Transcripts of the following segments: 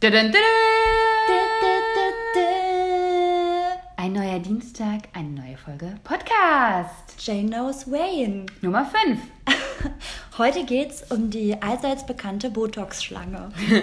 Ein neuer Dienstag, eine neue Folge Podcast. Jane Knows Wayne. Nummer 5. Heute geht's um die allseits bekannte Botox-Schlange.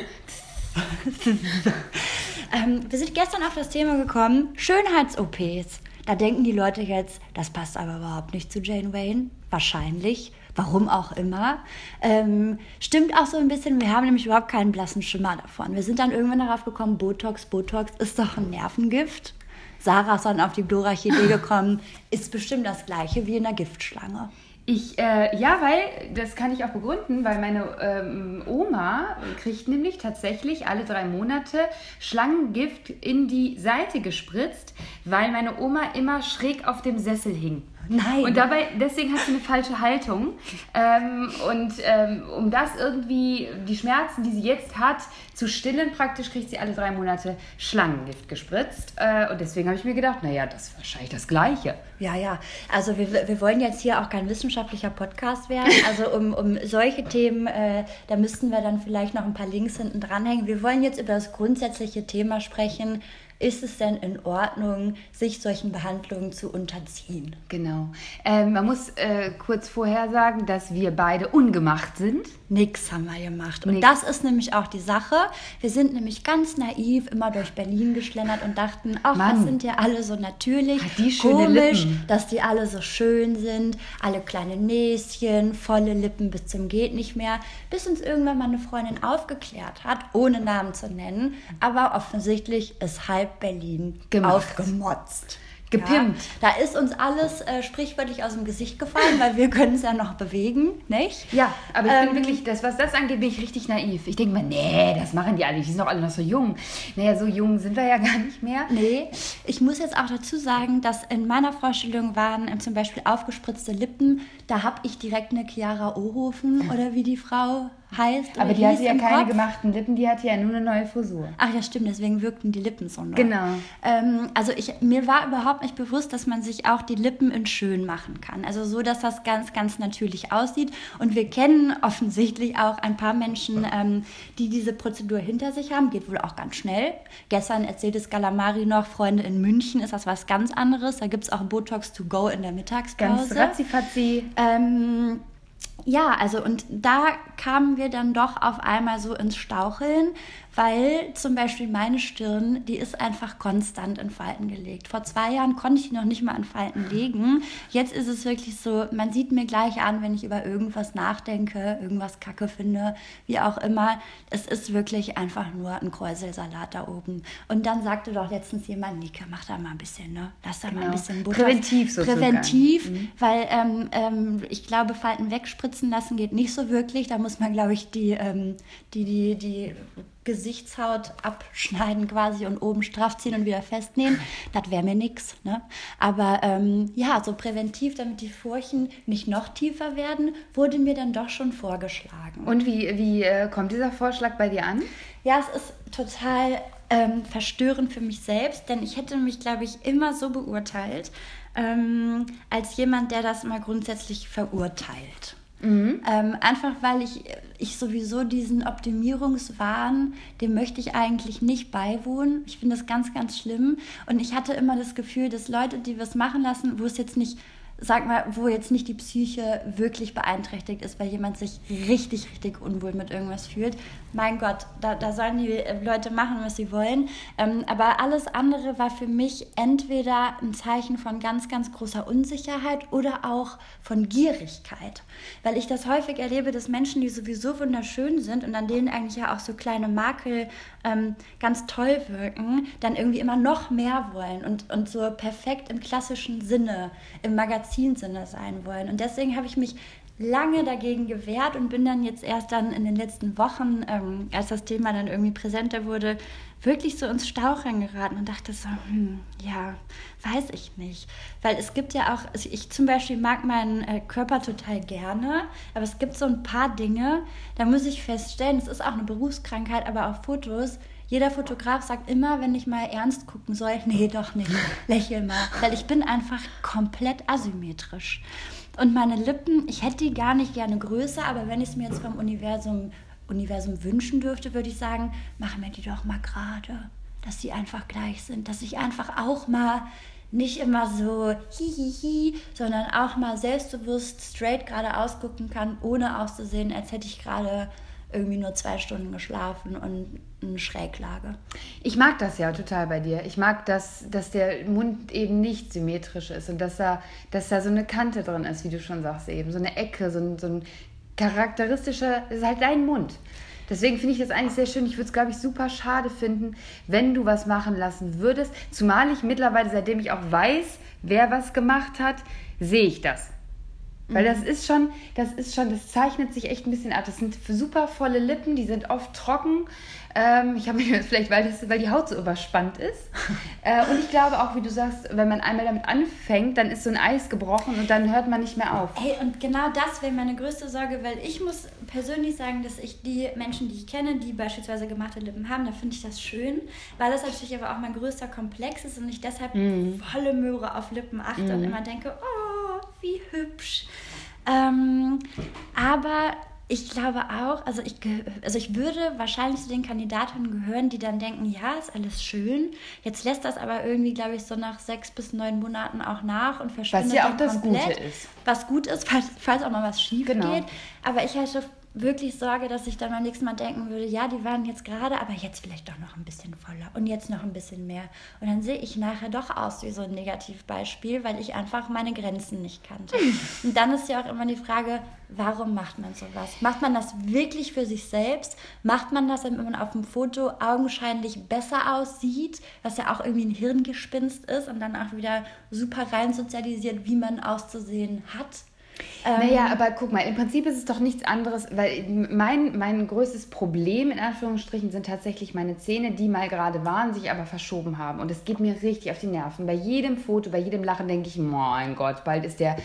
ähm, wir sind gestern auf das Thema gekommen, Schönheits-OPs. Da denken die Leute jetzt, das passt aber überhaupt nicht zu Jane Wayne. Wahrscheinlich. Warum auch immer. Ähm, stimmt auch so ein bisschen, wir haben nämlich überhaupt keinen blassen Schimmer davon. Wir sind dann irgendwann darauf gekommen, Botox, Botox ist doch ein Nervengift. Sarah ist dann auf die glorreiche Idee gekommen, ist bestimmt das gleiche wie in der Giftschlange. Ich, äh, ja, weil, das kann ich auch begründen, weil meine ähm, Oma kriegt nämlich tatsächlich alle drei Monate Schlangengift in die Seite gespritzt, weil meine Oma immer schräg auf dem Sessel hing. Nein. Und dabei, deswegen hat sie eine falsche Haltung. Ähm, und ähm, um das irgendwie, die Schmerzen, die sie jetzt hat, zu stillen, praktisch kriegt sie alle drei Monate Schlangengift gespritzt. Äh, und deswegen habe ich mir gedacht, naja, das ist wahrscheinlich das Gleiche. Ja, ja. Also wir, wir wollen jetzt hier auch kein wissenschaftlicher Podcast werden. Also um, um solche Themen, äh, da müssten wir dann vielleicht noch ein paar Links hinten dranhängen. Wir wollen jetzt über das grundsätzliche Thema sprechen ist es denn in Ordnung, sich solchen Behandlungen zu unterziehen? Genau. Ähm, man muss äh, kurz vorher sagen, dass wir beide ungemacht sind. Nix haben wir gemacht. Und Nix. das ist nämlich auch die Sache. Wir sind nämlich ganz naiv immer durch Berlin geschlendert und dachten, ach, Mann. was sind ja alle so natürlich. Hat die komisch, Lippen. dass die alle so schön sind. Alle kleine Näschen, volle Lippen bis zum geht nicht mehr. Bis uns irgendwann mal eine Freundin aufgeklärt hat, ohne Namen zu nennen. Aber offensichtlich ist halb halb Berlin Gemacht. aufgemotzt. Gepimpt. Ja, da ist uns alles äh, sprichwörtlich aus dem Gesicht gefallen, weil wir können es ja noch bewegen, nicht? Ja, aber ich ähm, bin wirklich, das, was das angeht, bin ich richtig naiv. Ich denke mir, nee, das machen die alle nicht, die sind doch alle noch so jung. Naja, so jung sind wir ja gar nicht mehr. Nee, ich muss jetzt auch dazu sagen, dass in meiner Vorstellung waren ähm, zum Beispiel aufgespritzte Lippen, da habe ich direkt eine Chiara Ohofen oder wie die Frau heißt. Aber die hatte ja keine Kopf. gemachten Lippen, die hatte ja nur eine neue Frisur. Ach ja, stimmt, deswegen wirkten die Lippen so neu. Genau. Ähm, also ich, mir war überhaupt nicht bewusst, dass man sich auch die Lippen in schön machen kann. Also so, dass das ganz, ganz natürlich aussieht. Und wir kennen offensichtlich auch ein paar Menschen, ähm, die diese Prozedur hinter sich haben. Geht wohl auch ganz schnell. Gestern erzählte Skalamari noch, Freunde in München ist das was ganz anderes. Da gibt es auch Botox to go in der Mittagspause. Ganz ratzifatzi. Ähm, ja, also und da kamen wir dann doch auf einmal so ins Staucheln, weil zum Beispiel meine Stirn, die ist einfach konstant in Falten gelegt. Vor zwei Jahren konnte ich die noch nicht mal in Falten legen. Jetzt ist es wirklich so, man sieht mir gleich an, wenn ich über irgendwas nachdenke, irgendwas kacke finde, wie auch immer. Es ist wirklich einfach nur ein Kräuselsalat da oben. Und dann sagte doch letztens jemand, Nika, mach da mal ein bisschen, ne? Lass da genau. mal ein genau. bisschen Butter. Präventiv sozusagen. Präventiv, mhm. weil ähm, ähm, ich glaube, Falten wegspritzen lassen geht nicht so wirklich. Da muss man, glaube ich, die, ähm, die, die, die Gesichtshaut abschneiden quasi und oben straff ziehen und wieder festnähen. Das wäre mir nichts. Ne? Aber ähm, ja, so präventiv, damit die Furchen nicht noch tiefer werden, wurde mir dann doch schon vorgeschlagen. Und wie, wie äh, kommt dieser Vorschlag bei dir an? Ja, es ist total ähm, verstörend für mich selbst, denn ich hätte mich, glaube ich, immer so beurteilt, ähm, als jemand, der das mal grundsätzlich verurteilt. Mhm. Ähm, einfach weil ich, ich sowieso diesen Optimierungswahn, dem möchte ich eigentlich nicht beiwohnen. Ich finde das ganz, ganz schlimm. Und ich hatte immer das Gefühl, dass Leute, die was machen lassen, wo es jetzt nicht sag mal, wo jetzt nicht die Psyche wirklich beeinträchtigt ist, weil jemand sich richtig, richtig unwohl mit irgendwas fühlt. Mein Gott, da, da sollen die Leute machen, was sie wollen. Ähm, aber alles andere war für mich entweder ein Zeichen von ganz, ganz großer Unsicherheit oder auch von Gierigkeit. Weil ich das häufig erlebe, dass Menschen, die sowieso wunderschön sind und an denen eigentlich ja auch so kleine Makel ähm, ganz toll wirken, dann irgendwie immer noch mehr wollen und, und so perfekt im klassischen Sinne, im Magazinsinne sein wollen. Und deswegen habe ich mich lange dagegen gewehrt und bin dann jetzt erst dann in den letzten Wochen, ähm, als das Thema dann irgendwie präsenter wurde, wirklich so ins Staucheln geraten und dachte so, hm, ja, weiß ich nicht. Weil es gibt ja auch, also ich zum Beispiel mag meinen äh, Körper total gerne, aber es gibt so ein paar Dinge, da muss ich feststellen, es ist auch eine Berufskrankheit, aber auf Fotos, jeder Fotograf sagt immer, wenn ich mal ernst gucken soll, nee, doch nicht, lächel mal, weil ich bin einfach komplett asymmetrisch. Und meine Lippen, ich hätte die gar nicht gerne größer, aber wenn ich es mir jetzt vom Universum Universum wünschen dürfte, würde ich sagen, mach mir die doch mal gerade, dass sie einfach gleich sind, dass ich einfach auch mal nicht immer so hihihi, sondern auch mal selbstbewusst straight gerade ausgucken kann, ohne auszusehen, als hätte ich gerade irgendwie nur zwei Stunden geschlafen und eine Schräglage. Ich mag das ja total bei dir. Ich mag, dass, dass der Mund eben nicht symmetrisch ist und dass da, dass da so eine Kante drin ist, wie du schon sagst eben. So eine Ecke, so ein, so ein charakteristischer, das ist halt dein Mund. Deswegen finde ich das eigentlich sehr schön. Ich würde es, glaube ich, super schade finden, wenn du was machen lassen würdest. Zumal ich mittlerweile, seitdem ich auch weiß, wer was gemacht hat, sehe ich das. Weil das mhm. ist schon, das ist schon, das zeichnet sich echt ein bisschen ab. Das sind super volle Lippen, die sind oft trocken. Ähm, ich habe mir vielleicht, weil, das, weil die Haut so überspannt ist. Äh, und ich glaube auch, wie du sagst, wenn man einmal damit anfängt, dann ist so ein Eis gebrochen und dann hört man nicht mehr auf. Hey, und genau das wäre meine größte Sorge, weil ich muss persönlich sagen, dass ich die Menschen, die ich kenne, die beispielsweise gemachte Lippen haben, da finde ich das schön, weil das natürlich aber auch mein größter Komplex ist und ich deshalb mm. volle Möhre auf Lippen achte mm. und immer denke, oh, wie hübsch. Ähm, aber ich glaube auch, also ich, also ich würde wahrscheinlich zu den Kandidatinnen gehören, die dann denken, ja, ist alles schön. Jetzt lässt das aber irgendwie, glaube ich, so nach sechs bis neun Monaten auch nach und verschwindet Was ja auch das komplett. Gute ist. Was gut ist, falls, falls auch mal was schief genau. geht. Aber ich hatte wirklich Sorge, dass ich dann beim nächsten Mal denken würde, ja, die waren jetzt gerade, aber jetzt vielleicht doch noch ein bisschen voller und jetzt noch ein bisschen mehr. Und dann sehe ich nachher doch aus wie so ein Negativbeispiel, weil ich einfach meine Grenzen nicht kannte. Und dann ist ja auch immer die Frage, warum macht man sowas? Macht man das wirklich für sich selbst? Macht man das, damit man auf dem Foto augenscheinlich besser aussieht, was ja auch irgendwie ein Hirngespinst ist und dann auch wieder super rein sozialisiert, wie man auszusehen hat? Naja, ähm, aber guck mal, im Prinzip ist es doch nichts anderes, weil mein, mein größtes Problem in Anführungsstrichen sind tatsächlich meine Zähne, die mal gerade waren, sich aber verschoben haben. Und es geht mir richtig auf die Nerven. Bei jedem Foto, bei jedem Lachen denke ich, mein Gott, bald ist der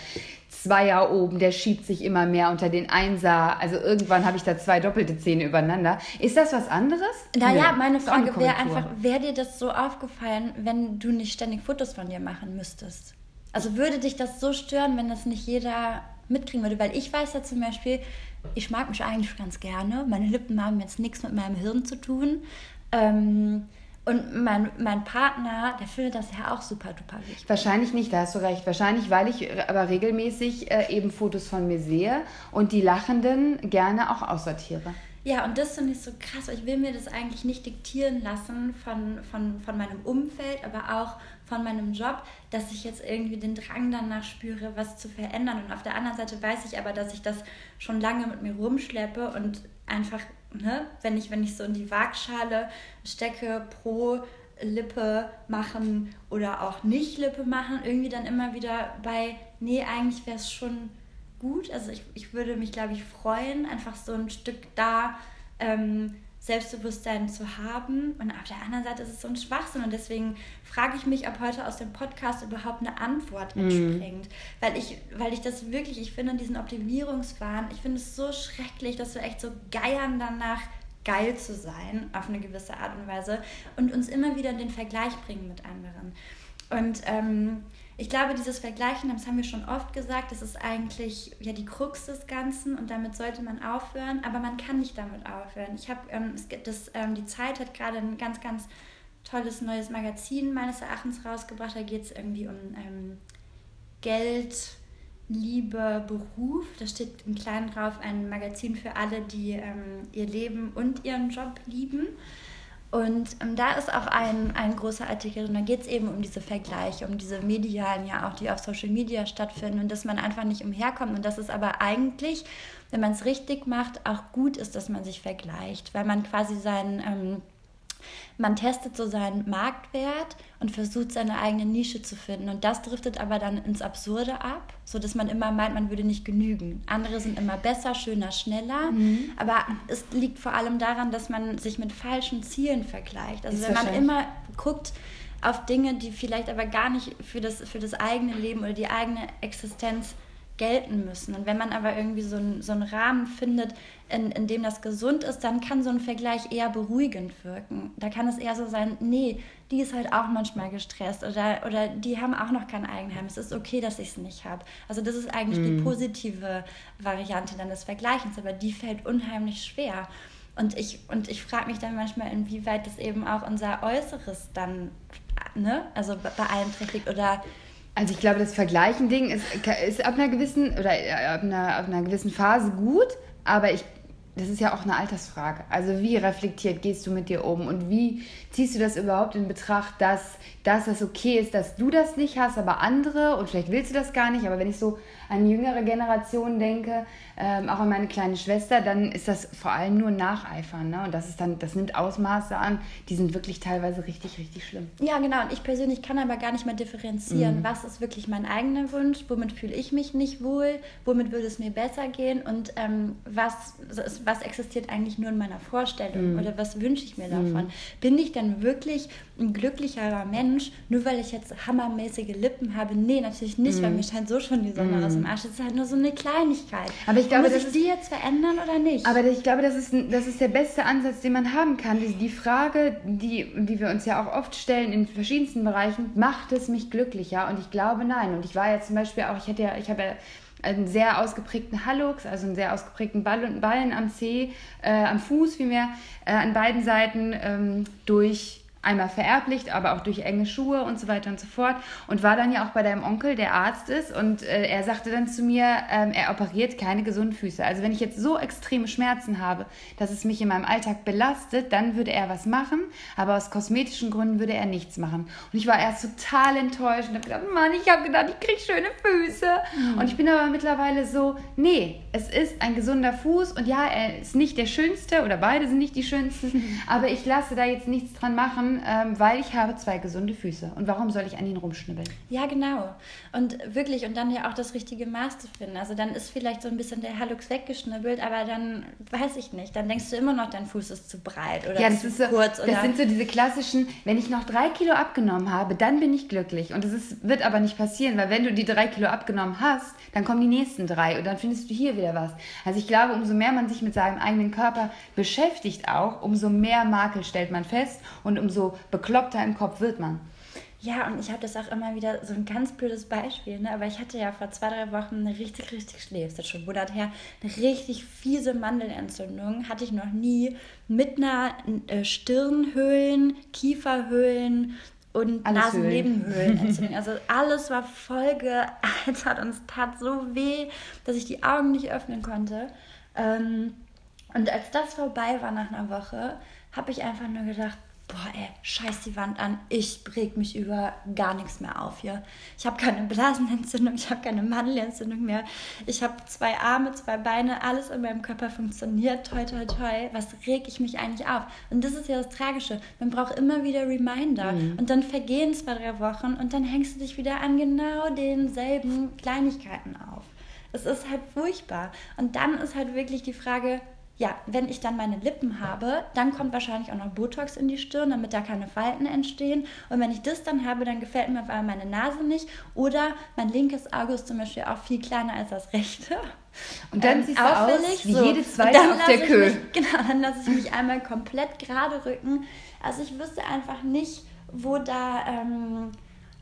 Zweier oben, der schiebt sich immer mehr unter den Einser. Also irgendwann habe ich da zwei doppelte Zähne übereinander. Ist das was anderes? Naja, meine Frage wäre einfach, wäre dir das so aufgefallen, wenn du nicht ständig Fotos von dir machen müsstest? Also würde dich das so stören, wenn das nicht jeder mitkriegen würde? Weil ich weiß ja zum Beispiel, ich mag mich eigentlich ganz gerne. Meine Lippen haben jetzt nichts mit meinem Hirn zu tun. Ähm, und mein, mein Partner, der findet das ja auch super duper wichtig. Wahrscheinlich nicht, da hast du recht. Wahrscheinlich, weil ich aber regelmäßig äh, eben Fotos von mir sehe und die Lachenden gerne auch aussortiere. Ja, und das finde ich so krass. Ich will mir das eigentlich nicht diktieren lassen von, von, von meinem Umfeld, aber auch von meinem Job, dass ich jetzt irgendwie den Drang danach spüre, was zu verändern. Und auf der anderen Seite weiß ich aber, dass ich das schon lange mit mir rumschleppe und einfach, ne, wenn ich, wenn ich so in die Waagschale stecke pro Lippe machen oder auch nicht Lippe machen, irgendwie dann immer wieder bei, nee, eigentlich wäre es schon gut. Also ich, ich würde mich, glaube ich, freuen, einfach so ein Stück da ähm, Selbstbewusstsein zu haben. Und auf der anderen Seite ist es so ein Schwachsinn. Und deswegen frage ich mich, ob heute aus dem Podcast überhaupt eine Antwort mhm. entspringt. Mm. Weil, ich, weil ich das wirklich, ich finde diesen Optimierungswahn, ich finde es so schrecklich, dass wir echt so geiern danach, geil zu sein, auf eine gewisse Art und Weise. Und uns immer wieder in den Vergleich bringen mit anderen. Und ähm, ich glaube, dieses Vergleichen, das haben wir schon oft gesagt, das ist eigentlich ja die Krux des Ganzen und damit sollte man aufhören, aber man kann nicht damit aufhören. Ich habe, ähm, ähm, die Zeit hat gerade ein ganz, ganz tolles neues Magazin meines Erachtens rausgebracht. Da geht es irgendwie um ähm, Geld, Liebe, Beruf. Da steht im Kleinen drauf ein Magazin für alle, die ähm, ihr Leben und ihren Job lieben. Und ähm, da ist auch ein, ein großer Artikel und da geht es eben um diese Vergleiche, um diese medialen ja auch, die auf Social Media stattfinden und dass man einfach nicht umherkommt und dass es aber eigentlich, wenn man es richtig macht, auch gut ist, dass man sich vergleicht, weil man quasi seinen ähm, man testet so seinen Marktwert und versucht seine eigene Nische zu finden. Und das driftet aber dann ins Absurde ab, sodass man immer meint, man würde nicht genügen. Andere sind immer besser, schöner, schneller. Mhm. Aber es liegt vor allem daran, dass man sich mit falschen Zielen vergleicht. Also Ist wenn man immer guckt auf Dinge, die vielleicht aber gar nicht für das, für das eigene Leben oder die eigene Existenz gelten müssen. Und wenn man aber irgendwie so, ein, so einen Rahmen findet, in, in dem das gesund ist, dann kann so ein Vergleich eher beruhigend wirken. Da kann es eher so sein, nee, die ist halt auch manchmal gestresst oder, oder die haben auch noch kein Eigenheim. Es ist okay, dass ich es nicht habe. Also das ist eigentlich mm. die mhm. positive Variante dann des Vergleichens, aber die fällt unheimlich schwer. Und ich, und ich frage mich dann manchmal, inwieweit das eben auch unser Äußeres dann ne, also beeinträchtigt oder also ich glaube, das Vergleichen-Ding ist, ist ab einer gewissen oder äh, ab einer, ab einer gewissen Phase gut, aber ich das ist ja auch eine Altersfrage. Also wie reflektiert gehst du mit dir um und wie ziehst du das überhaupt in Betracht, dass, dass das okay ist, dass du das nicht hast, aber andere und vielleicht willst du das gar nicht, aber wenn ich so an jüngere Generationen denke, ähm, auch an meine kleine Schwester, dann ist das vor allem nur Nacheifern. Ne? Und das ist dann, das nimmt Ausmaße an, die sind wirklich teilweise richtig, richtig schlimm. Ja, genau. Und ich persönlich kann aber gar nicht mehr differenzieren, mhm. was ist wirklich mein eigener Wunsch, womit fühle ich mich nicht wohl, womit würde es mir besser gehen und ähm, was, was existiert eigentlich nur in meiner Vorstellung mhm. oder was wünsche ich mir davon. Mhm. Bin ich denn wirklich ein glücklicherer Mensch, nur weil ich jetzt hammermäßige Lippen habe? Nee, natürlich nicht, weil mhm. mir scheint so schon die Sonne aus dem Arsch. Das ist halt nur so eine Kleinigkeit. Aber ich glaube, Muss ich ist, die jetzt verändern oder nicht? Aber ich glaube, das ist, das ist der beste Ansatz, den man haben kann. Die, die Frage, die, die wir uns ja auch oft stellen in verschiedensten Bereichen, macht es mich glücklicher? Und ich glaube, nein. Und ich war ja zum Beispiel auch, ich hatte ja, ich habe ja einen sehr ausgeprägten Hallux, also einen sehr ausgeprägten Ballen, Ballen am Zeh, äh, am Fuß vielmehr, äh, an beiden Seiten ähm, durch einmal vererblich, aber auch durch enge Schuhe und so weiter und so fort. Und war dann ja auch bei deinem Onkel, der Arzt ist, und äh, er sagte dann zu mir, ähm, er operiert keine gesunden Füße. Also wenn ich jetzt so extreme Schmerzen habe, dass es mich in meinem Alltag belastet, dann würde er was machen, aber aus kosmetischen Gründen würde er nichts machen. Und ich war erst total enttäuscht und habe gedacht, Mann, ich habe gedacht, ich kriege schöne Füße. Mhm. Und ich bin aber mittlerweile so, nee, es ist ein gesunder Fuß und ja, er ist nicht der schönste oder beide sind nicht die schönsten, aber ich lasse da jetzt nichts dran machen ähm, weil ich habe zwei gesunde Füße. Und warum soll ich an ihnen rumschnibbeln? Ja, genau. Und wirklich, und dann ja auch das richtige Maß zu finden. Also dann ist vielleicht so ein bisschen der Hallux weggeschnibbelt, aber dann weiß ich nicht. Dann denkst du immer noch, dein Fuß ist zu breit oder ja, zu so, kurz. Oder das sind so diese klassischen, wenn ich noch drei Kilo abgenommen habe, dann bin ich glücklich. Und das ist, wird aber nicht passieren, weil wenn du die drei Kilo abgenommen hast, dann kommen die nächsten drei und dann findest du hier wieder was. Also ich glaube, umso mehr man sich mit seinem eigenen Körper beschäftigt auch, umso mehr Makel stellt man fest und umso umso bekloppter im Kopf wird man. Ja, und ich habe das auch immer wieder so ein ganz blödes Beispiel, ne? aber ich hatte ja vor zwei, drei Wochen eine richtig, richtig schläfst jetzt schon Monat her, eine richtig fiese Mandelentzündung. Hatte ich noch nie mit einer äh, Stirnhöhlen, Kieferhöhlen und Nasennebenhöhlenentzündung. Also alles war voll gealtert und es tat so weh, dass ich die Augen nicht öffnen konnte. Ähm, und als das vorbei war nach einer Woche, habe ich einfach nur gedacht, boah, ey, scheiß die Wand an, ich reg mich über gar nichts mehr auf hier. Ich habe keine Blasenentzündung, ich habe keine Mandelentzündung mehr. Ich habe zwei Arme, zwei Beine, alles in meinem Körper funktioniert. Toi, toi, toi. Was reg ich mich eigentlich auf? Und das ist ja das Tragische. Man braucht immer wieder Reminder. Mhm. Und dann vergehen zwei, drei Wochen und dann hängst du dich wieder an genau denselben Kleinigkeiten auf. Es ist halt furchtbar. Und dann ist halt wirklich die Frage, ja, wenn ich dann meine Lippen habe, dann kommt wahrscheinlich auch noch Botox in die Stirn, damit da keine Falten entstehen. Und wenn ich das dann habe, dann gefällt mir auf einmal meine Nase nicht. Oder mein linkes Auge ist zum Beispiel auch viel kleiner als das rechte. Und dann ähm, siehst du aus wie so. jede zweite auf der Kühe. Genau, dann lasse ich mich einmal komplett gerade rücken. Also ich wüsste einfach nicht, wo da, ähm,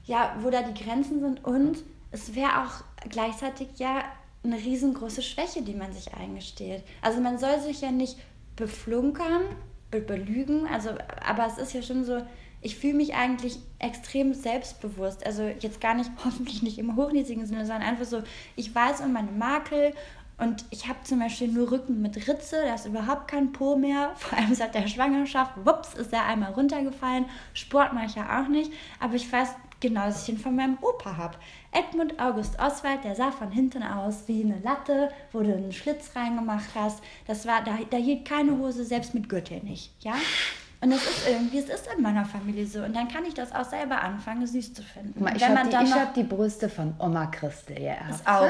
ja, wo da die Grenzen sind. Und es wäre auch gleichzeitig ja eine riesengroße Schwäche, die man sich eingesteht. Also man soll sich ja nicht beflunkern, be belügen, also, aber es ist ja schon so, ich fühle mich eigentlich extrem selbstbewusst. Also jetzt gar nicht, hoffentlich nicht im hochniedrigen Sinne, sondern einfach so, ich weiß um meine Makel und ich habe zum Beispiel nur Rücken mit Ritze, da ist überhaupt kein Po mehr. Vor allem seit der Schwangerschaft, wups, ist er einmal runtergefallen. Sport mache ich ja auch nicht, aber ich weiß genau, dass ich ihn von meinem Opa habe. Edmund August Oswald, der sah von hinten aus wie eine Latte, wo du einen Schlitz reingemacht hast. Das war, da, da hielt keine Hose, selbst mit Gürtel nicht, ja? Und das ist irgendwie, es ist in meiner Familie so. Und dann kann ich das auch selber anfangen, süß zu finden. Ich habe die, hab die Brüste von Oma Christel, ja. Ist auch.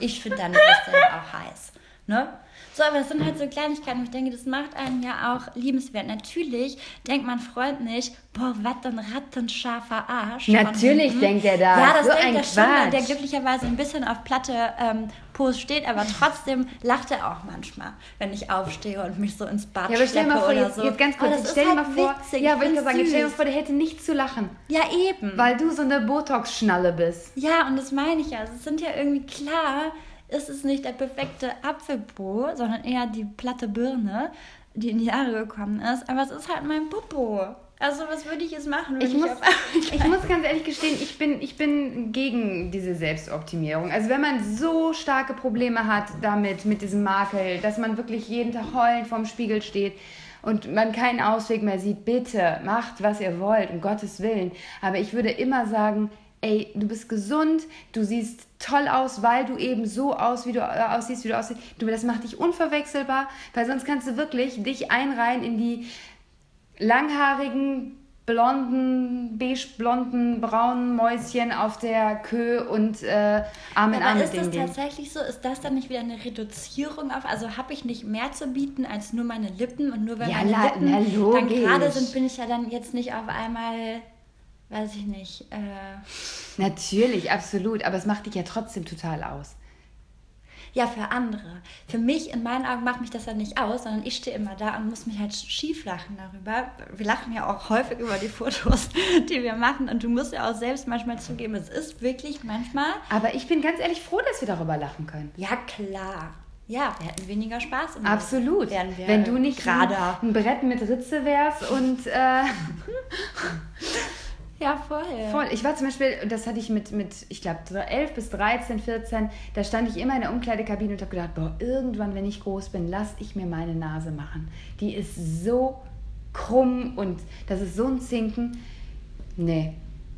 Ich finde deine Brüste auch heiß. Ne? So, aber das sind halt so Kleinigkeiten. Ich denke, das macht einen ja auch liebenswert. Natürlich denkt mein Freund nicht, boah, was ein rattenscharfer Arsch. Natürlich denkt er das. Ja, das so denkt ein er schon, weil Quatsch. der glücklicherweise ein bisschen auf platte ähm, Pose steht, aber trotzdem lacht er auch manchmal, wenn ich aufstehe und mich so ins Bad Ja, aber stell mal vor, oder jetzt, so. jetzt ganz kurz, das stell dir mal halt vor, witzig. ja, ich sagen, stell dir mal vor, der hätte nicht zu lachen, Ja, eben. weil du so eine Botox-Schnalle bist. Ja, und das meine ich ja. Es sind ja irgendwie klar, ist es nicht der perfekte Apfelpo, sondern eher die platte Birne, die in die Haare gekommen ist. Aber es ist halt mein Popo. Also was würde ich jetzt machen, Ich ich, muss, ich muss ganz ehrlich gestehen, ich bin, ich bin gegen diese Selbstoptimierung. Also wenn man so starke Probleme hat damit, mit diesem Makel, dass man wirklich jeden Tag heulend vorm Spiegel steht und man keinen Ausweg mehr sieht, bitte macht, was ihr wollt, um Gottes Willen. Aber ich würde immer sagen, ey, du bist gesund, du siehst toll aus, weil du eben so aus, wie du äh, aussiehst, wie du aussiehst. Du, das macht dich unverwechselbar, weil sonst kannst du wirklich dich einreihen in die langhaarigen, blonden, beige-blonden, braunen Mäuschen auf der Kö und äh, Arm in Aber ist das gehen. tatsächlich so? Ist das dann nicht wieder eine Reduzierung auf? Also habe ich nicht mehr zu bieten als nur meine Lippen und nur weil Ja, meine Lippen na, dann gerade sind, bin ich ja dann jetzt nicht auf einmal, weiß ich nicht, äh, Natürlich, absolut, aber es macht dich ja trotzdem total aus. Ja, für andere. Für mich, in meinen Augen, macht mich das ja nicht aus, sondern ich stehe immer da und muss mich halt schief lachen darüber. Wir lachen ja auch häufig über die Fotos, die wir machen. Und du musst ja auch selbst manchmal zugeben, es ist wirklich manchmal. Aber ich bin ganz ehrlich froh, dass wir darüber lachen können. Ja, klar. Ja, wir hätten weniger Spaß. Im Absolut. Wenn du nicht gerade. ein Brett mit Ritze wärst und äh, Ja, voll. voll. Ich war zum Beispiel, das hatte ich mit, mit ich glaube, 11 bis 13, 14, da stand ich immer in der Umkleidekabine und habe gedacht, boah, irgendwann, wenn ich groß bin, lass ich mir meine Nase machen. Die ist so krumm und das ist so ein Zinken. Nee.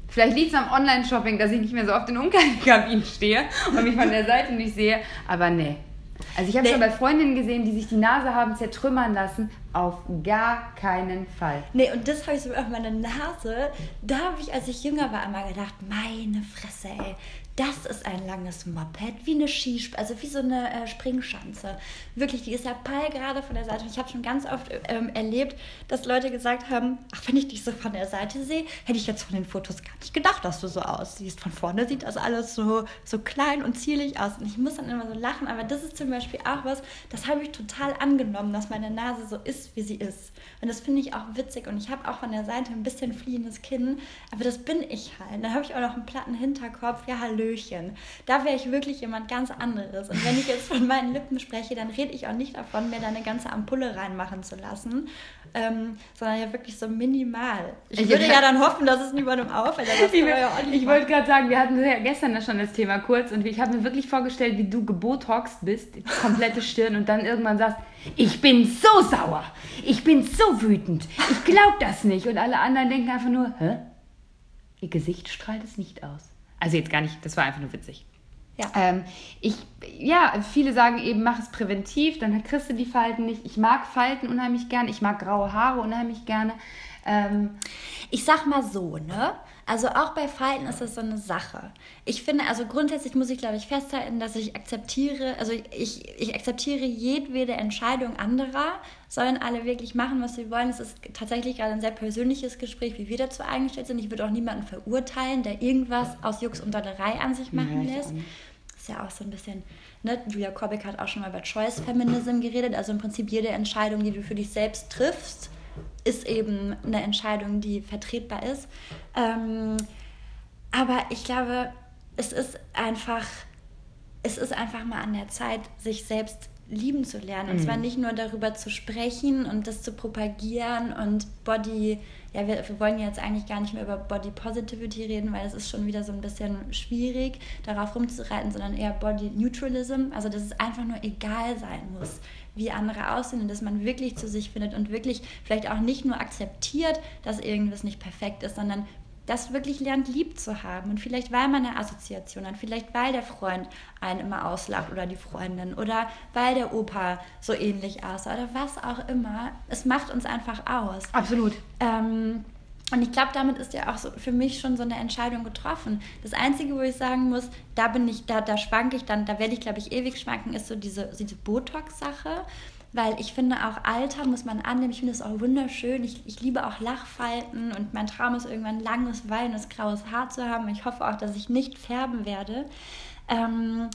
Vielleicht liegt es am Online-Shopping, dass ich nicht mehr so oft in Umkleidekabinen stehe und mich von der Seite nicht sehe, aber nee. Also ich habe schon bei Freundinnen gesehen, die sich die Nase haben zertrümmern lassen. Auf gar keinen Fall. Nee, und das habe ich so auf meine Nase. Da habe ich, als ich jünger war, einmal gedacht, meine Fresse, ey. Das ist ein langes Moped, wie eine Skisp, also wie so eine äh, Springschanze. Wirklich, die ist ja pall gerade von der Seite. Und ich habe schon ganz oft ähm, erlebt, dass Leute gesagt haben, ach, wenn ich dich so von der Seite sehe, hätte ich jetzt von den Fotos gar nicht gedacht, dass du so aussiehst. Von vorne sieht das alles so, so klein und zierlich aus. Und ich muss dann immer so lachen, aber das ist zum Beispiel auch was, das habe ich total angenommen, dass meine Nase so ist, wie sie ist. Und das finde ich auch witzig. Und ich habe auch von der Seite ein bisschen fliehendes Kinn, aber das bin ich halt. Da habe ich auch noch einen platten Hinterkopf. Ja, Hallöchen. Da wäre ich wirklich jemand ganz anderes. Und wenn ich jetzt von meinen Lippen spreche, dann rede ich auch nicht davon, mir da eine ganze Ampulle reinmachen zu lassen, ähm, sondern ja wirklich so minimal. Ich, Ich- würde ja dann hoffen, dass es niemandem auffällt. Ich, ja ich wollte gerade sagen, wir hatten ja gestern das schon das Thema kurz und ich habe mir wirklich vorgestellt, wie du gebotoxt bist, die komplette Stirn und dann irgendwann sagst, ich bin so sauer, ich bin so wütend, ich glaube das nicht und alle anderen denken einfach nur, hä? Ihr Gesicht strahlt es nicht aus. Also jetzt gar nicht, das war einfach nur witzig. Ja. Ähm, ich, ja, viele sagen eben, mach es präventiv, dann kriegst du die Falten nicht. Ich mag Falten unheimlich gerne, ich mag graue Haare unheimlich gerne. Ähm, Ich sag mal so, ne? Also auch bei Falten ist das so eine Sache. Ich finde, also grundsätzlich muss ich, glaube ich, festhalten, dass ich akzeptiere, also ich, ich akzeptiere jedwede Entscheidung anderer, sollen alle wirklich machen, was sie wollen. Es ist tatsächlich gerade ein sehr persönliches Gespräch, wie wir dazu eingestellt sind. Ich würde auch niemanden verurteilen, der irgendwas aus Jux und Dollerei an sich machen Ja, lässt. ja auch so ein bisschen, ne, Julia Korbek hat auch schon mal über Choice Feminism geredet, also im Prinzip jede Entscheidung, die du für dich selbst triffst, ist eben eine Entscheidung, die vertretbar ist. Ähm, aber ich glaube, es ist einfach, es ist einfach mal an der Zeit, sich selbst lieben zu lernen. Und zwar nicht nur darüber zu sprechen und das zu propagieren und Body, ja, wir, wir wollen jetzt eigentlich gar nicht mehr über Body Positivity reden, weil es ist schon wieder so ein bisschen schwierig, darauf rumzureiten, sondern eher Body Neutralism, also dass es einfach nur egal sein muss, wie andere aussehen und dass man wirklich zu sich findet und wirklich vielleicht auch nicht nur akzeptiert, dass irgendwas nicht perfekt ist, sondern das wirklich lernt, lieb zu haben. Und vielleicht, weil man eine Assoziation hat, vielleicht, weil der Freund einen immer auslacht oder die Freundin oder weil der Opa so ähnlich aussah oder was auch immer. Es macht uns einfach aus. absolut. Ähm, Und ich glaube, damit ist ja auch so für mich schon so eine Entscheidung getroffen. Das Einzige, wo ich sagen muss, da bin ich, da, da schwanke ich dann, da werde ich, glaube ich, ewig schwanken, ist so diese, diese Botox-Sache. Weil ich finde, auch Alter muss man annehmen. Ich finde es auch wunderschön. Ich, ich liebe auch Lachfalten und mein Traum ist irgendwann langes, wallendes, graues Haar zu haben. Ich hoffe auch, dass ich nicht färben werde. Ähm,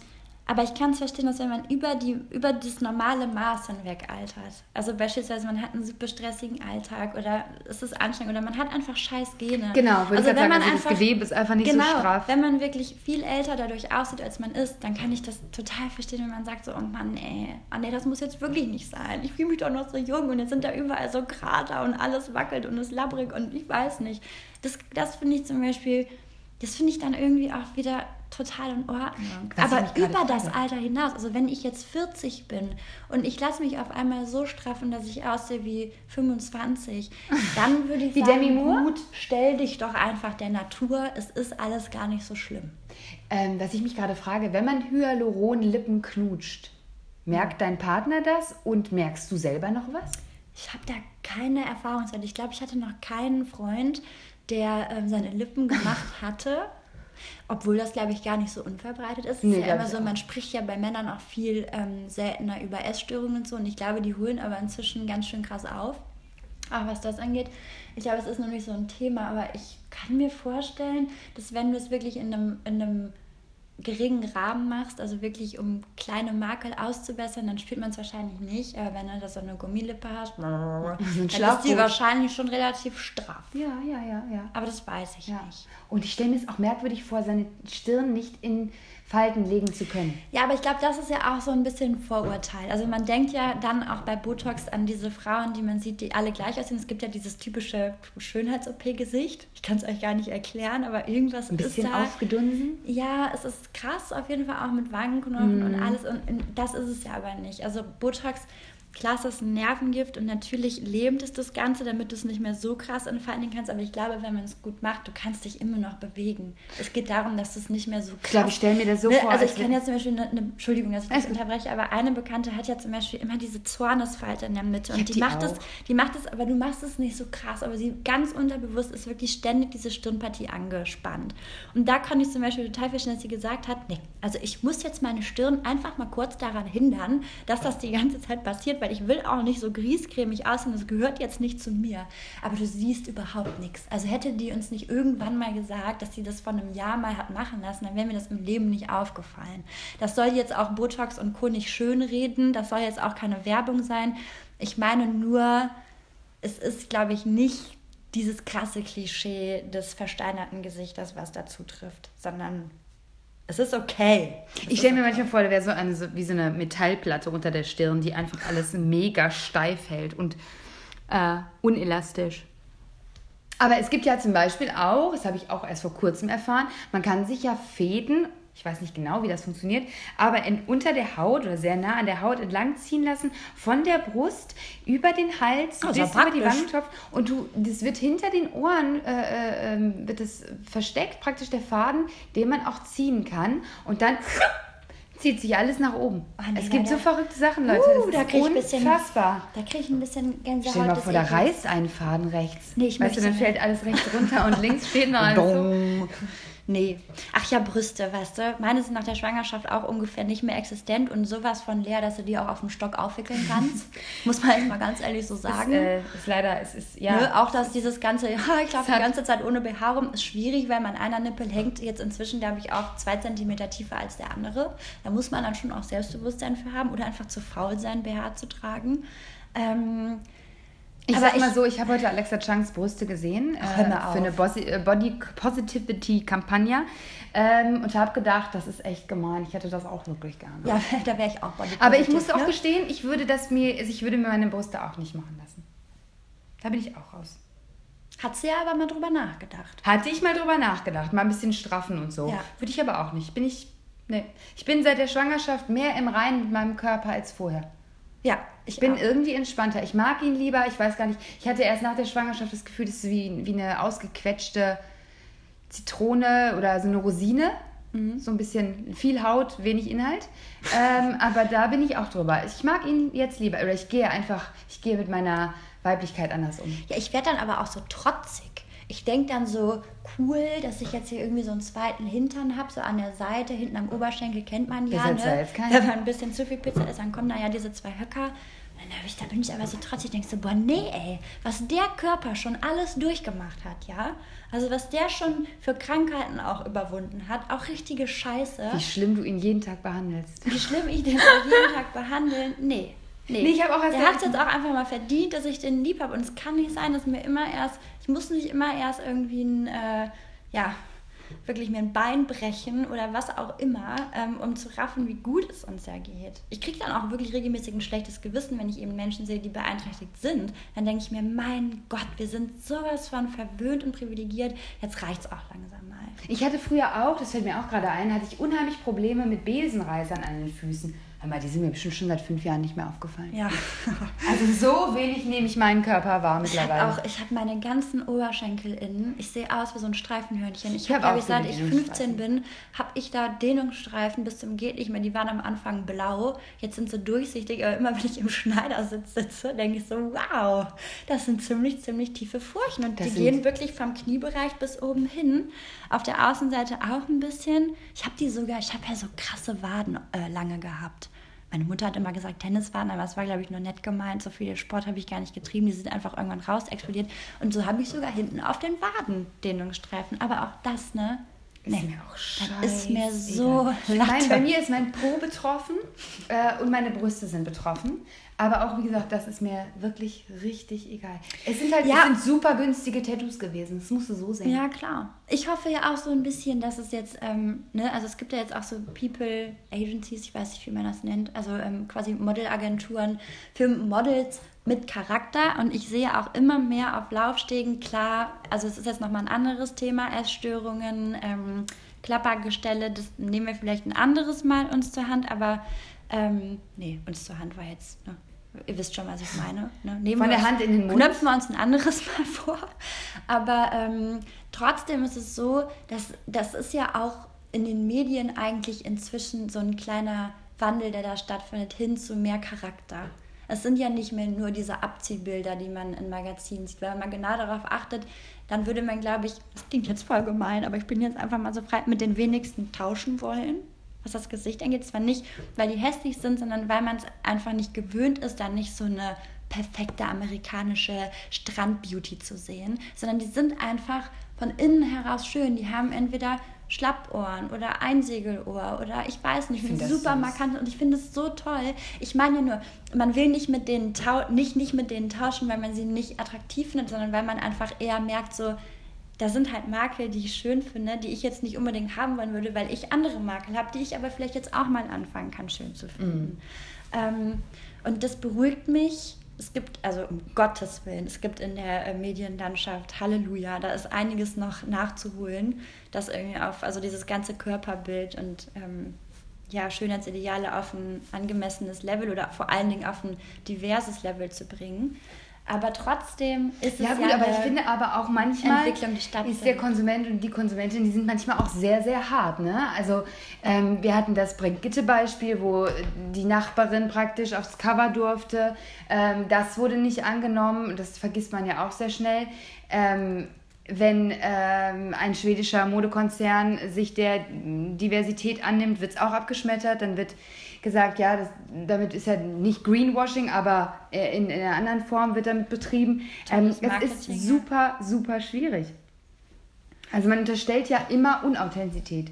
aber ich kann es verstehen, dass wenn man über, die, über das normale Maß hinweg altert, also beispielsweise man hat einen super stressigen Alltag oder es ist anstrengend oder man hat einfach scheiß Gene. Genau, würde also ich wenn sagen, man also einfach, das Gewebe ist einfach nicht genau, so straff. wenn man wirklich viel älter dadurch aussieht, als man ist, dann kann ich das total verstehen, wenn man sagt so, oh Mann, ey, oh nee, das muss jetzt wirklich nicht sein. Ich fühle mich doch noch so jung und jetzt sind da überall so Krater und alles wackelt und ist labbrig und ich weiß nicht. Das, das finde ich zum Beispiel, das finde ich dann irgendwie auch wieder total in Ordnung. Ich Aber über das frage. Alter hinaus, also wenn ich jetzt 40 bin und ich lasse mich auf einmal so straffen, dass ich aussehe wie 25, dann würde ich sagen, gut, stell dich doch einfach der Natur, es ist alles gar nicht so schlimm. Ähm, was ich mich gerade frage, wenn man Hyaluronlippen knutscht, merkt dein Partner das und merkst du selber noch was? Ich habe da keine Erfahrungswerte. Ich glaube, ich hatte noch keinen Freund, der ähm, seine Lippen gemacht hatte. Obwohl das, glaube ich, gar nicht so unverbreitet ist. Es Nee, ist ja immer so, man spricht ja bei Männern auch viel ähm, seltener über Essstörungen und so. Und ich glaube, die holen aber inzwischen ganz schön krass auf. Auch was das angeht. Ich glaube, es ist noch nicht so ein Thema, aber ich kann mir vorstellen, dass wenn du es wirklich in einem, in einem geringen Rahmen machst, also wirklich um kleine Makel auszubessern, dann spürt man es wahrscheinlich nicht. Aber wenn du da so eine Gummilippe hast, dann ist die wahrscheinlich schon relativ straff. Ja, ja, ja, ja. Aber das weiß ich ja. nicht. Und ich stelle mir es auch merkwürdig vor, seine Stirn nicht in Falten legen zu können. Ja, aber ich glaube, das ist ja auch so ein bisschen Vorurteil. Also man denkt ja dann auch bei Botox an diese Frauen, die man sieht, die alle gleich aussehen. Es gibt ja dieses typische Schönheits-OP-Gesicht. Ich kann es euch gar nicht erklären, aber irgendwas Ein bisschen ist da. aufgedunsen. Ja, es ist krass, auf jeden Fall auch mit Wangenknochen Mhm. und alles. Und und das ist es ja aber nicht. Also Botox, klar ist das ein Nervengift und natürlich lähmt es das Ganze, damit du es nicht mehr so krass entfalten kannst. Aber ich glaube, wenn man es gut macht, du kannst dich immer noch bewegen. Es geht darum, dass du es nicht mehr so krass... Ich glaube, ich stelle mir das so Ne, vor. also als ich kann wenn- jetzt zum Beispiel, eine, eine, Entschuldigung, dass ich das unterbreche, aber eine Bekannte hat ja zum Beispiel immer diese Zornesfalte in der Mitte und die, die macht es, die macht es, aber du machst es nicht so krass, aber sie ganz unterbewusst ist wirklich ständig diese Stirnpartie angespannt. Und da kann ich zum Beispiel total verstehen, dass sie gesagt hat, nee, also ich muss jetzt meine Stirn einfach mal kurz daran hindern, dass das die ganze Zeit passiert, weil ich will auch nicht so griescremig aussehen, das gehört jetzt nicht zu mir. Aber du siehst überhaupt nichts. Also hätte die uns nicht irgendwann mal gesagt, dass sie das vor einem Jahr mal hat machen lassen, dann wäre mir das im Leben nicht aufgefallen. Das soll jetzt auch Botox und Co. nicht schönreden, das soll jetzt auch keine Werbung sein. Ich meine nur, es ist, glaube ich, nicht dieses krasse Klischee des versteinerten Gesichtes, was dazu trifft, sondern es ist okay. Es Ich stelle mir okay. manchmal vor, da wäre so eine so, wie so eine Metallplatte unter der Stirn, die einfach alles mega steif hält und äh, unelastisch. Aber es gibt ja zum Beispiel auch, das habe ich auch erst vor kurzem erfahren, man kann sich ja Fäden, ich weiß nicht genau, wie das funktioniert, aber in, unter der Haut oder sehr nah an der Haut entlang ziehen lassen, von der Brust über den Hals Oh, bis über die. Wangenkopf und du, das wird hinter den Ohren äh, äh, ähm, wird es versteckt, praktisch der Faden, den man auch ziehen kann und dann zieht sich alles nach oben. Oh, nee, es gibt so verrückte Sachen, Leute. Uh, das da ist ein bisschen- unfassbar. Da kriege ich ein bisschen Gänsehaut. Stell dir mal vor, da reißt ein Faden rechts. Nee, ich weißt du, dann möchte- fällt alles rechts runter und links steht noch alles so. Nee. Ach ja, Brüste, weißt du. Meine sind nach der Schwangerschaft auch ungefähr nicht mehr existent und sowas von leer, dass du die auch auf dem Stock aufwickeln kannst. Muss man jetzt mal ganz ehrlich so sagen. Ist, äh, ist leider, es ist, ja. Ne? Auch dass dieses ganze, ja, ich laufe die ganze Zeit ohne BH rum, ist schwierig, weil mein einer Nippel hängt jetzt inzwischen, glaube ich, auch zwei Zentimeter tiefer als der andere. Da muss man dann schon auch Selbstbewusstsein für haben oder einfach zu faul sein, BH zu tragen. Ähm, Ich Aber sag mal ich- so, ich habe heute Alexa Changs Brüste gesehen äh, für eine äh, Body Positivity Kampagne ähm, und habe gedacht, das ist echt gemein. Ich hätte das auch wirklich gerne. ja, da wäre ich auch body Aber ich muss auch ne? gestehen, ich würde das mir, ich würde mir meine Brüste auch nicht machen lassen. Da bin ich auch raus. Hat sie ja aber mal drüber nachgedacht. Hatte ich mal drüber nachgedacht, mal ein bisschen straffen und so. Ja. Würde ich aber auch nicht. Bin ich, nee. Ich bin seit der Schwangerschaft mehr im Reinen mit meinem Körper als vorher. Ja, ich bin auch. irgendwie entspannter. Ich mag ihn lieber. Ich weiß gar nicht. Ich hatte erst nach der Schwangerschaft das Gefühl, das ist wie, wie eine ausgequetschte Zitrone oder so eine Rosine. Mhm. So ein bisschen viel Haut, wenig Inhalt. ähm, aber da bin ich auch drüber. Ich mag ihn jetzt lieber. Oder ich gehe einfach, ich gehe mit meiner Weiblichkeit anders um. Ja, ich werde dann aber auch so trotzig. Ich denke dann so, cool, dass ich jetzt hier irgendwie so einen zweiten Hintern habe, so an der Seite, hinten am Oberschenkel kennt man ja. Ne? Wenn man ein bisschen zu viel Pizza isst, dann kommen da ja diese zwei Höcker. Und dann ich, da bin ich aber so trotzig, denke so, boah, nee, ey, was der Körper schon alles durchgemacht hat, ja? Also was der schon für Krankheiten auch überwunden hat, auch richtige Scheiße. Wie schlimm du ihn jeden Tag behandelst. Wie schlimm ich den jeden Tag behandeln, nee. Nee, nee ich habe auch erst Der hat es jetzt auch einfach mal verdient, dass ich den lieb habe. Und es kann nicht sein, dass mir immer erst, ich muss nicht immer erst irgendwie ein, äh, ja, wirklich mir ein Bein brechen oder was auch immer, ähm, um zu raffen, wie gut es uns ja geht. Ich kriege dann auch wirklich regelmäßig ein schlechtes Gewissen, wenn ich eben Menschen sehe, die beeinträchtigt sind. Dann denke ich mir, mein Gott, wir sind sowas von verwöhnt und privilegiert. Jetzt reicht es auch langsam mal. Ich hatte früher auch, das fällt mir auch gerade ein, hatte ich unheimlich Probleme mit Besenreißern an den Füßen. Aber die sind mir bestimmt schon seit fünf Jahren nicht mehr aufgefallen. Ja. also so wenig nehme ich meinen Körper wahr mittlerweile. Auch ich habe meine ganzen Oberschenkel innen. Ich sehe aus wie so ein Streifenhörnchen. Ich, ich habe, hab seit ich 15 bin, habe ich da Dehnungsstreifen bis zum geht nicht mehr. Die waren am Anfang blau. Jetzt sind sie durchsichtig. Aber immer wenn ich im Schneidersitz sitze, denke ich so, wow, das sind ziemlich, ziemlich tiefe Furchen. Und das die gehen wirklich vom Kniebereich bis oben hin. Auf der Außenseite auch ein bisschen. Ich habe die sogar, ich habe ja so krasse Waden äh, lange gehabt. Meine Mutter hat immer gesagt, Tenniswaden, aber es war, glaube ich, nur nett gemeint. So viel Sport habe ich gar nicht getrieben. Die sind einfach irgendwann raus explodiert. Und so habe ich sogar hinten auf den Waden Dehnungsstreifen. Aber auch das, ne? Nee, ist mir auch scheiße. Das ist mir so Nein, bei mir ist mein Po betroffen äh, und meine Brüste sind betroffen. Aber auch, wie gesagt, das ist mir wirklich richtig egal. Es sind halt ja. es sind super günstige Tattoos gewesen. Das musst du so sehen. Ja, klar. Ich hoffe ja auch so ein bisschen, dass es jetzt, ähm, ne, also es gibt ja jetzt auch so People Agencies, ich weiß nicht, wie man das nennt, also ähm, quasi Modelagenturen für Models mit Charakter und ich sehe auch immer mehr auf Laufstegen, klar, also es ist jetzt nochmal ein anderes Thema, Essstörungen, ähm, Klappergestelle, das nehmen wir vielleicht ein anderes Mal uns zur Hand, aber ähm, nee, uns zur Hand war jetzt, ne? Ihr wisst schon, was ich meine. Ne? Nehmen Von der Hand in den Mund. Knöpfen wir uns ein anderes Mal vor. Aber ähm, trotzdem ist es so, dass das ist ja auch in den Medien eigentlich inzwischen so ein kleiner Wandel, der da stattfindet, hin zu mehr Charakter. Es sind ja nicht mehr nur diese Abziehbilder, die man in Magazinen sieht. Wenn man genau darauf achtet, dann würde man, glaube ich, das klingt jetzt voll gemein, aber ich bin jetzt einfach mal so frei, mit den wenigsten tauschen wollen was das Gesicht angeht. Zwar nicht, weil die hässlich sind, sondern weil man es einfach nicht gewöhnt ist, dann nicht so eine perfekte amerikanische Strandbeauty zu sehen, sondern die sind einfach von innen heraus schön. Die haben entweder Schlappohren oder Einsegelohr oder ich weiß nicht, ich super markant und ich finde es so toll. Ich meine nur, man will nicht mit denen nicht, nicht mit denen tauschen, weil man sie nicht attraktiv findet, sondern weil man einfach eher merkt, so da sind halt Makel, die ich schön finde, die ich jetzt nicht unbedingt haben wollen würde, weil ich andere Makel habe, die ich aber vielleicht jetzt auch mal anfangen kann, schön zu finden. Mm. Ähm, und das beruhigt mich. Es gibt, also um Gottes Willen, es gibt in der äh, Medienlandschaft, Halleluja, da ist einiges noch nachzuholen, das irgendwie auf, also dieses ganze Körperbild und ähm, ja, Schönheitsideale auf ein angemessenes Level oder vor allen Dingen auf ein diverses Level zu bringen. Aber trotzdem ist es ja gut, ja aber ich finde aber auch manchmal ist der Konsument und die Konsumentin, die sind manchmal auch sehr, sehr hart. Ne? Also ähm, wir hatten das Brigitte-Beispiel, wo die Nachbarin praktisch aufs Cover durfte. Ähm, das wurde nicht angenommen, das vergisst man ja auch sehr schnell. Ähm, wenn ähm, ein schwedischer Modekonzern sich der Diversität annimmt, wird es auch abgeschmettert. Dann wird gesagt, ja, das, damit ist ja nicht Greenwashing, aber äh, in, in einer anderen Form wird damit betrieben. Ähm, es ist super, super schwierig. Also man unterstellt ja immer Unauthentizität.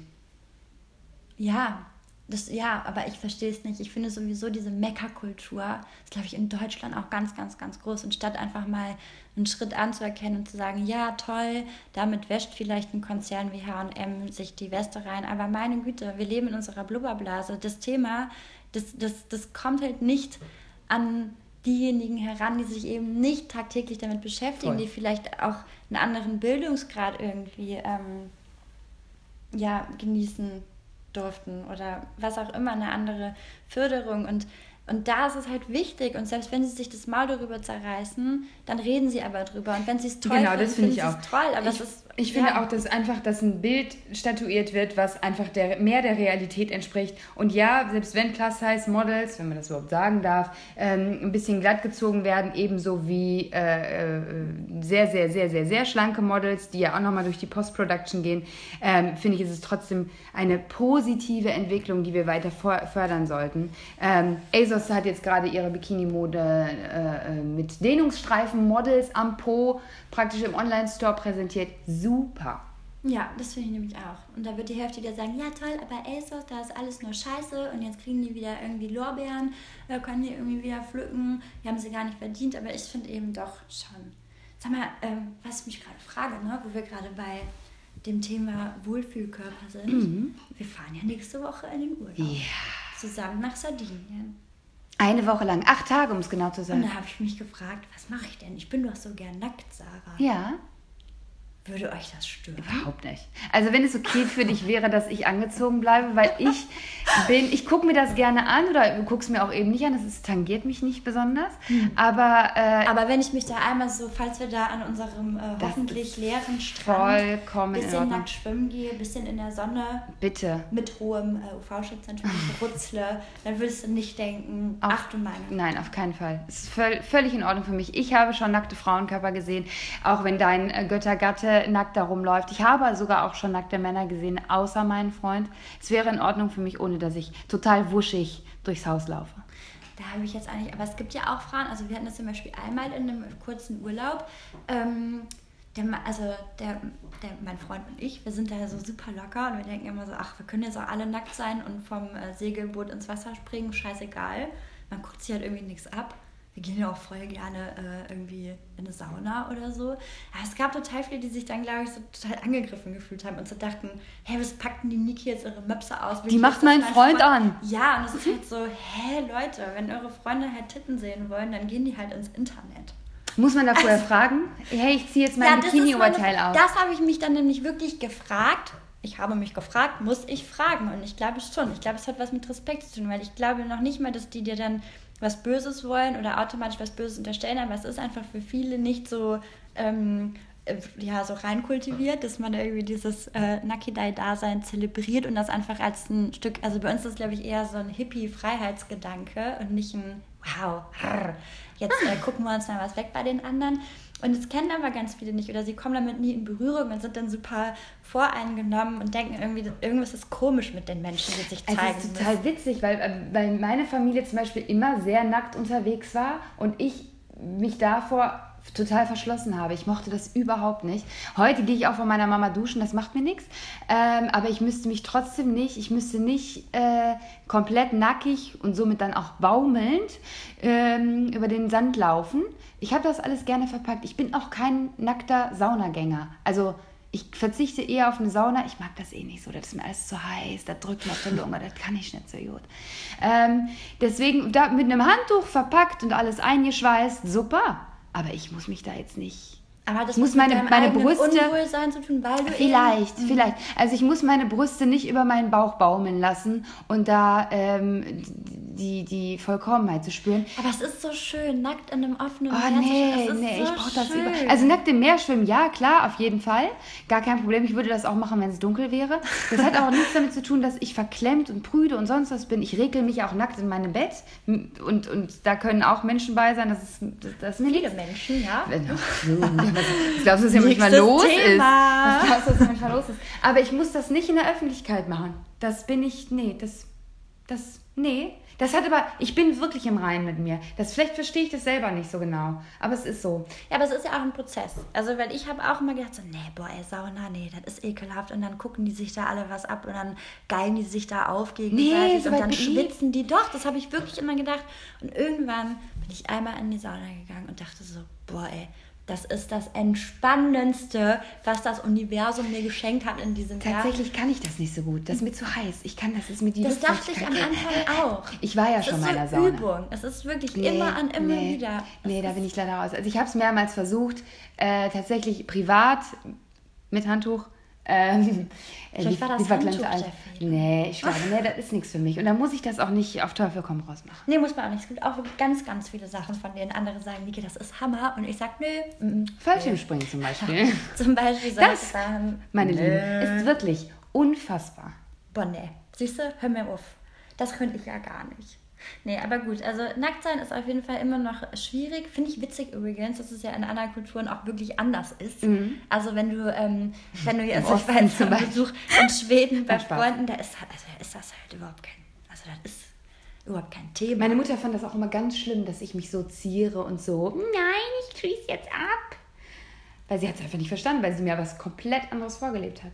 Ja, das, ja, aber ich verstehe es nicht. Ich finde sowieso diese Meckerkultur ist, glaube ich, in Deutschland auch ganz, ganz, ganz groß. Und statt einfach mal einen Schritt anzuerkennen und zu sagen, ja, toll, damit wäscht vielleicht ein Konzern wie HM sich die Weste rein. Aber meine Güte, wir leben in unserer Blubberblase. Das Thema, das, das, das kommt halt nicht an diejenigen heran, die sich eben nicht tagtäglich damit beschäftigen, Voll. die vielleicht auch einen anderen Bildungsgrad irgendwie ähm, ja, genießen durften oder was auch immer, eine andere Förderung. Und Und da ist es halt wichtig. Und selbst wenn sie sich das Maul darüber zerreißen, dann reden sie aber drüber. Und wenn sie es toll genau, finden, das finde ich finden auch. sie es toll. Aber ich, das ist, ich finde auch, dass einfach, dass ein Bild statuiert wird, was einfach der, mehr der Realität entspricht. Und ja, selbst wenn Plus-Size-Models, wenn man das überhaupt sagen darf, ähm, ein bisschen glatt gezogen werden, ebenso wie äh, äh, sehr, sehr, sehr, sehr, sehr schlanke Models, die ja auch nochmal durch die Post-Production gehen, ähm, finde ich, ist es trotzdem eine positive Entwicklung, die wir weiter fördern sollten. Ähm, ASOS hat jetzt gerade ihre Bikini-Mode äh, äh, mit Dehnungsstreifen-Models am Po praktisch im Online-Store präsentiert. Super. Ja, das finde ich nämlich auch. Und da wird die Hälfte wieder sagen, ja toll, aber ASOS, da ist alles nur scheiße und jetzt kriegen die wieder irgendwie Lorbeeren, äh, können die irgendwie wieder pflücken, die haben sie gar nicht verdient, aber ich finde eben doch schon. Sag mal, ähm, was ich mich gerade frage, ne, wo wir gerade bei dem Thema Wohlfühlkörper sind. Wir fahren ja nächste Woche in den Urlaub. Ja. Zusammen nach Sardinien. Eine Woche lang, acht Tage, um es genau zu Und sagen. da habe ich mich gefragt, was mache ich denn? Ich bin doch so gern nackt, Sarah. Ja, Würde euch das stören? überhaupt nicht. Also wenn es okay für dich wäre, dass ich angezogen bleibe, weil ich bin, ich gucke mir das gerne an oder du guckst mir auch eben nicht an, das ist, tangiert mich nicht besonders. Aber äh, Aber wenn ich mich da einmal so, falls wir da an unserem äh, hoffentlich leeren Strand vollkommen in bisschen nackt schwimmen gehe, bisschen in der Sonne bitte. mit hohem äh, UV-Schutz natürlich rutzle, dann würdest du nicht denken, Auf- ach du meine. Nein, auf keinen Fall. Es ist völ völlig in Ordnung für mich. Ich habe schon nackte Frauenkörper gesehen, auch wenn dein nackt da rumläuft. Ich habe sogar auch schon nackte Männer gesehen, außer meinen Freund. Es wäre in Ordnung für mich, ohne dass ich total wuschig durchs Haus laufe. Da habe ich jetzt eigentlich, aber es gibt ja auch Frauen, also wir hatten das zum Beispiel einmal in einem kurzen Urlaub. Ähm, der, also der, der, mein Freund und ich, wir sind da so super locker und wir denken immer so, ach, wir können jetzt auch alle nackt sein und vom äh, Segelboot ins Wasser springen, scheißegal. Man guckt sich halt irgendwie nichts ab. Wir gehen ja auch voll gerne äh, irgendwie in eine Sauna oder so. Aber es gab total viele, die sich dann, glaube ich, so total angegriffen gefühlt haben und so dachten, hey, was packten die Niki jetzt ihre Möpse aus? Die macht meinen Freund an. Ja, und es ist halt so, hä, Leute, wenn eure Freunde halt Titten sehen wollen, dann gehen die halt ins Internet. Muss man da vorher fragen? Hey, ich ziehe jetzt mein meine- Bikini-Oberteil aus. Das habe ich mich dann nämlich wirklich gefragt. Ich habe mich gefragt, muss ich fragen? Und ich glaube schon. Ich glaube, es hat was mit Respekt zu tun, weil ich glaube noch nicht mal, dass die dir dann was Böses wollen oder automatisch was Böses unterstellen, aber es ist einfach für viele nicht so, ähm, äh, ja, so reinkultiviert, dass man irgendwie dieses äh, Nakidai-Dasein zelebriert und das einfach als ein Stück, also bei uns ist das, glaube ich, eher so ein Hippie-Freiheitsgedanke und nicht ein Wow, jetzt äh, gucken wir uns mal was weg bei den anderen. Und es kennen aber ganz viele nicht oder sie kommen damit nie in Berührung und sind dann super voreingenommen und denken irgendwie, irgendwas ist komisch mit den Menschen, die sich Es zeigen. ist total witzig, weil, äh, weil meine Familie zum Beispiel immer sehr nackt unterwegs war und ich mich davor total verschlossen habe. Ich mochte das überhaupt nicht. Heute gehe ich auch von meiner Mama duschen, das macht mir nichts. Ähm, aber ich müsste mich trotzdem nicht, ich müsste nicht äh, komplett nackig und somit dann auch baumelnd ähm, über den Sand laufen. Ich habe das alles gerne verpackt. Ich bin auch kein nackter Saunagänger. Also ich verzichte eher auf eine Sauna. Ich mag das eh nicht so. Das ist mir alles zu heiß. Da drückt man auf der Lunge. Das kann ich nicht so gut. Ähm, deswegen da mit einem Handtuch verpackt und alles eingeschweißt. Super. Aber ich muss mich da jetzt nicht. aber das muss meine- meine Brüste- Unwohlsein zu tun, weil du Vielleicht, eben, vielleicht. Also ich muss meine Brüste nicht über meinen Bauch baumeln lassen und da ähm, die, die Vollkommenheit zu spüren. Aber es ist so schön, nackt in einem offenen Oh Meer zu nee, ist nee, so ich brauche das über. Also nackt im Meer schwimmen, ja, klar, auf jeden Fall. Gar kein Problem. Ich würde das auch machen, wenn es dunkel wäre. Das hat auch nichts damit zu tun, dass ich verklemmt und prüde und sonst was bin. Ich regel mich auch nackt in meinem Bett. Und, und da können auch Menschen bei sein. Das ist, das, das Viele nichts. Menschen, ja. Du, was hier manchmal Nächstes los Thema. ist? Was glaubst du, was manchmal los ist? Aber ich muss das nicht in der Öffentlichkeit machen. Das bin ich, nee, das, das, nee. Das hat aber, ich bin wirklich im Reinen mit mir. Das, vielleicht verstehe ich das selber nicht so genau. Aber es ist so. Ja, aber es ist ja auch ein Prozess. Also, weil ich habe auch immer gedacht, so, nee, boah, ey, Sauna, nee, das ist ekelhaft. Und dann gucken die sich da alle was ab und dann geilen die sich da auf gegenseitig Nee, und so weit dann schwitzen die. Doch, das habe ich wirklich immer gedacht. Und irgendwann bin ich einmal in die Sauna gegangen und dachte so, boah, ey, das ist das Entspannendste, was das Universum mir geschenkt hat in diesem Jahr. Tatsächlich kann ich das nicht so gut. Das ist mir zu heiß. Ich kann, das ist mir die Das dachte ich am Anfang auch. Ich war ja Es schon mal in der so Sauna. Übung. Es ist wirklich Nee, immer an immer nee, wieder. Nee, Es da ist- bin ich leider raus. Also ich habe es mehrmals versucht, äh, tatsächlich privat mit Handtuch Ähm, äh, Vielleicht war das Handtuch Al- der Fehler. Nee, ich glaube, nee, das ist nichts für mich. Und dann muss ich das auch nicht auf Teufel komm raus machen. Nee, muss man auch nicht. Es gibt auch ganz, ganz viele Sachen, von denen andere sagen, Niki, das ist Hammer. Und ich sag, nö. mm, mm. Fallschirmspringen zum Beispiel. Zum Beispiel Das, Sachen. meine nö. Lieben, ist wirklich unfassbar. Boah, nee. Siehst du, hör mir auf. Das könnte ich ja gar nicht. Nee, aber gut, also nackt sein ist auf jeden Fall immer noch schwierig. Finde ich witzig übrigens, dass es ja in anderen Kulturen auch wirklich anders ist. Also wenn du, ähm, wenn du jetzt, ich war zum. Besuch in Schweden bei. Freunden, da ist, also ist das halt überhaupt kein, also das ist überhaupt kein Thema. Meine Mutter fand das auch immer ganz schlimm, dass ich mich so ziere und so, nein, ich schließe jetzt ab. Weil sie hat es einfach nicht verstanden, weil sie mir was komplett anderes vorgelebt hat.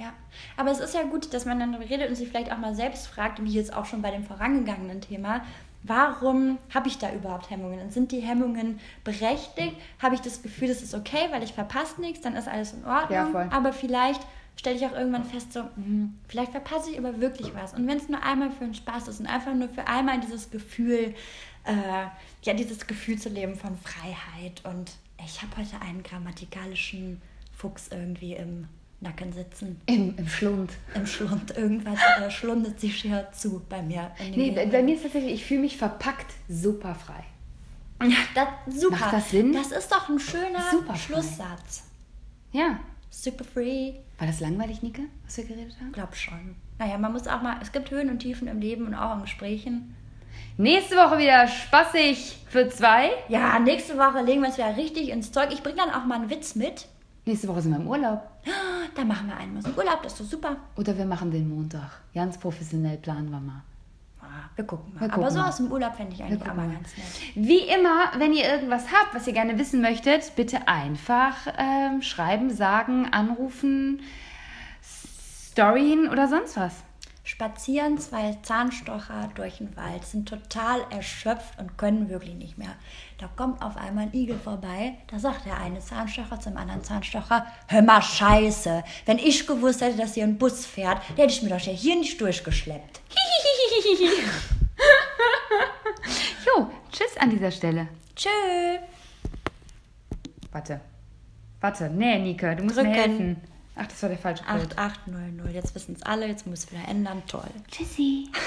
Ja, aber es ist ja gut, dass man dann darüber redet und sich vielleicht auch mal selbst fragt, wie jetzt auch schon bei dem vorangegangenen Thema, warum habe ich da überhaupt Hemmungen? Und sind die Hemmungen berechtigt? Habe ich das Gefühl, das ist okay, weil ich verpasse nichts, dann ist alles in Ordnung. Ja, voll. Aber vielleicht stelle ich auch irgendwann fest, so, hm, vielleicht verpasse ich aber wirklich was. Und wenn es nur einmal für einen Spaß ist und einfach nur für einmal dieses Gefühl, äh, ja, dieses Gefühl zu leben von Freiheit und ich habe heute einen grammatikalischen Fuchs irgendwie im Nacken sitzen. Im, im Schlund. Im Schlund. Irgendwas äh, schlundet sich hier zu bei mir. Nee, bei, bei mir ist tatsächlich, ich fühle mich verpackt super frei. Ja, das, super. Macht das Sinn? Das ist doch ein schöner Super frei. Schlusssatz. Ja. Super free. War das langweilig, Nike, was wir geredet haben? Glaub schon. Naja, man muss auch mal, es gibt Höhen und Tiefen im Leben und auch in Gesprächen. Nächste Woche wieder spaßig für zwei. Ja, nächste Woche legen wir uns wieder richtig ins Zeug. Ich bringe dann auch mal einen Witz mit. Nächste Woche sind wir im Urlaub. Da machen wir einen so Urlaub, das ist doch super. Oder wir machen den Montag. Ganz professionell planen wir mal. Ah, wir gucken mal. Wir Aber gucken so mal. aus dem Urlaub fände ich eigentlich mal. ganz nett. Wie immer, wenn ihr irgendwas habt, was ihr gerne wissen möchtet, bitte einfach ähm, schreiben, sagen, anrufen, Storyen oder sonst was. Spazieren zwei Zahnstocher durch den Wald, sind total erschöpft und können wirklich nicht mehr. Da kommt auf einmal ein Igel vorbei, da sagt der eine Zahnstocher zum anderen Zahnstocher, hör mal scheiße, wenn ich gewusst hätte, dass hier ein Bus fährt, der hätte ich mir doch hier nicht durchgeschleppt. Jo, tschüss an dieser Stelle. Tschö. Warte. Warte, nee, Nika, du musst mir Drücken. helfen. Ach, das war der falsche Code. 8800, jetzt wissen es alle, jetzt muss es wieder ändern, toll. Tschüssi.